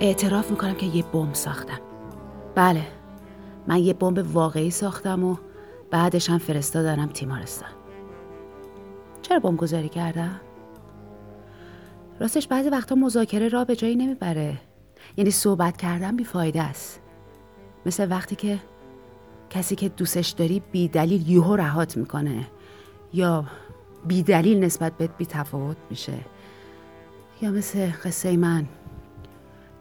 اعتراف می‌کنم که یه بمب ساختم. بله من یه بمب واقعی ساختم و بعدش هم فرستادنم تیمارستان. چرا بمب گذاری کردم؟ راستش بعضی وقتا مذاکره را به جایی نمی‌بره. یعنی صحبت کردن بیفایده است. مثل وقتی که کسی که دوستش داری بی دلیل یهو رهات می‌کنه. یا بی دلیل نسبت به بی تفاوت میشه. یا مثل قصه من.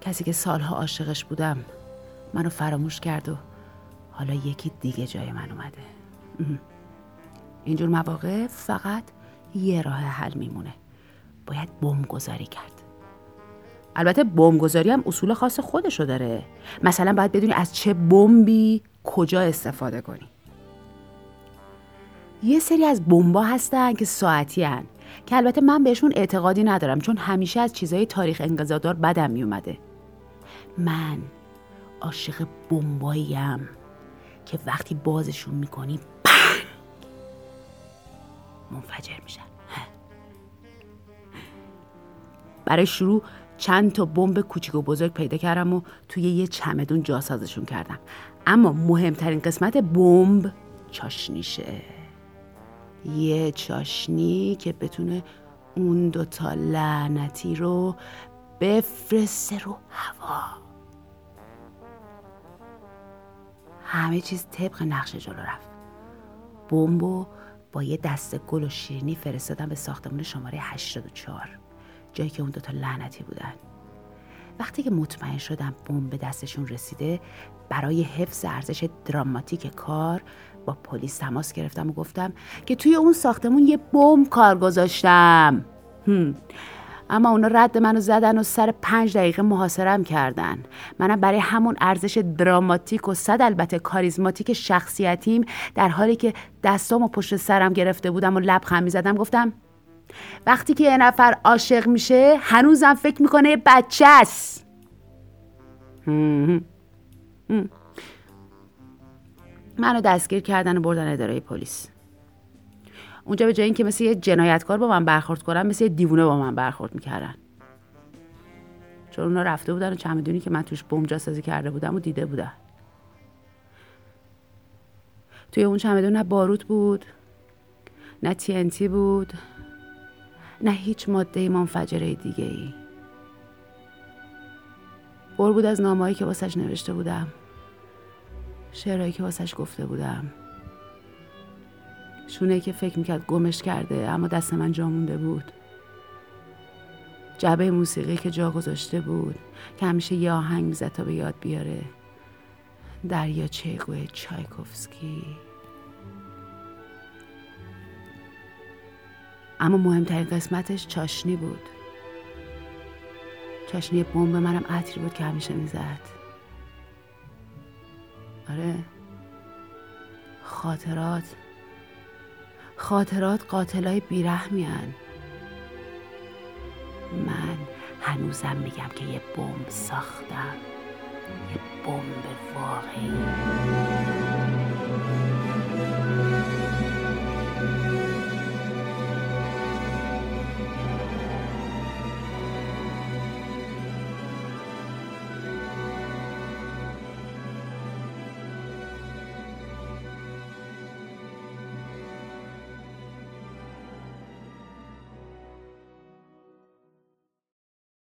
کسی که سالها عاشقش بودم. منو فراموش کرد و حالا یکی دیگه جای من اومده. اینجور مواقع فقط یه راه حل میمونه. باید بمب گذاری کرد. البته بمب گذاری هم اصول خاص خودشو داره. مثلا باید بدونی از چه بمبی کجا استفاده کنی. یه سری از بمبا هستن که ساعتی هن. که البته من بهشون اعتقادی ندارم چون همیشه از چیزای تاریخ انقضادار بدم میومده. من عاشق بمباییم که وقتی بازشون می‌کنی پنگ! منفجر میشن. برای شروع چند تا بمب کوچیک و بزرگ پیدا کردم و توی یه چمدون جاسازشون کردم. اما مهمترین قسمت بمب چاشنیشه. یه چاشنی که بتونه اون دوتا لعنتی رو بفرسته رو هوا. همه چیز طبق نقشه جلو رفت. بمبو با یه دست گل و شیرینی فرستادم به ساختمون شماره 84 جایی که اون دوتا لعنتی بودن. وقتی که مطمئن شدم بمب به دستشون رسیده برای حفظ ارزش دراماتیک کار با پلیس تماس گرفتم و گفتم که توی اون ساختمون یه بمب کار گذاشتم. اما اونا رد منو زدن و سر پنج دقیقه محاصرم کردن. منم برای همون ارزش دراماتیک و صد البته کاریزماتیک شخصیتیم در حالی که دستام و پشت سرم گرفته بودم و لبخند می‌زدم گفتم وقتی که یه نفر عاشق میشه هنوزم فکر می‌کنه بچه است. منو دستگیر کردن و بردن اداره پلیس. اونجا به جای اینکه مثل یه جنایتکار با من برخورد کنن مثل یه دیوونه با من برخورد می‌کردن. چون اونا رفته بودن و چمدونی که من توش بمب جاسازی کرده بودم و دیده بودن. توی اون چمدون نه باروت بود نه تینتی بود نه هیچ ماده منفجره دیگه ای بر بود از نامهایی که واسش نوشته بودم. شعرهایی که واسش گفته بودم. شونه که فکر می‌کرد گمش کرده اما دست من جا مونده بود. جبه موسیقی که جا گذاشته بود که همیشه یه آهنگ می‌زد تا به یاد بیاره. دریا چیگوه چایکوفسکی. اما مهمترین قسمتش چاشنی بود. چاشنی بمب منم عطری بود که همیشه می‌زد. آره. خاطرات. خاطرات قاتلای بیرحمی هن. من هنوزم میگم که یه بمب ساختم یه بمب واقعی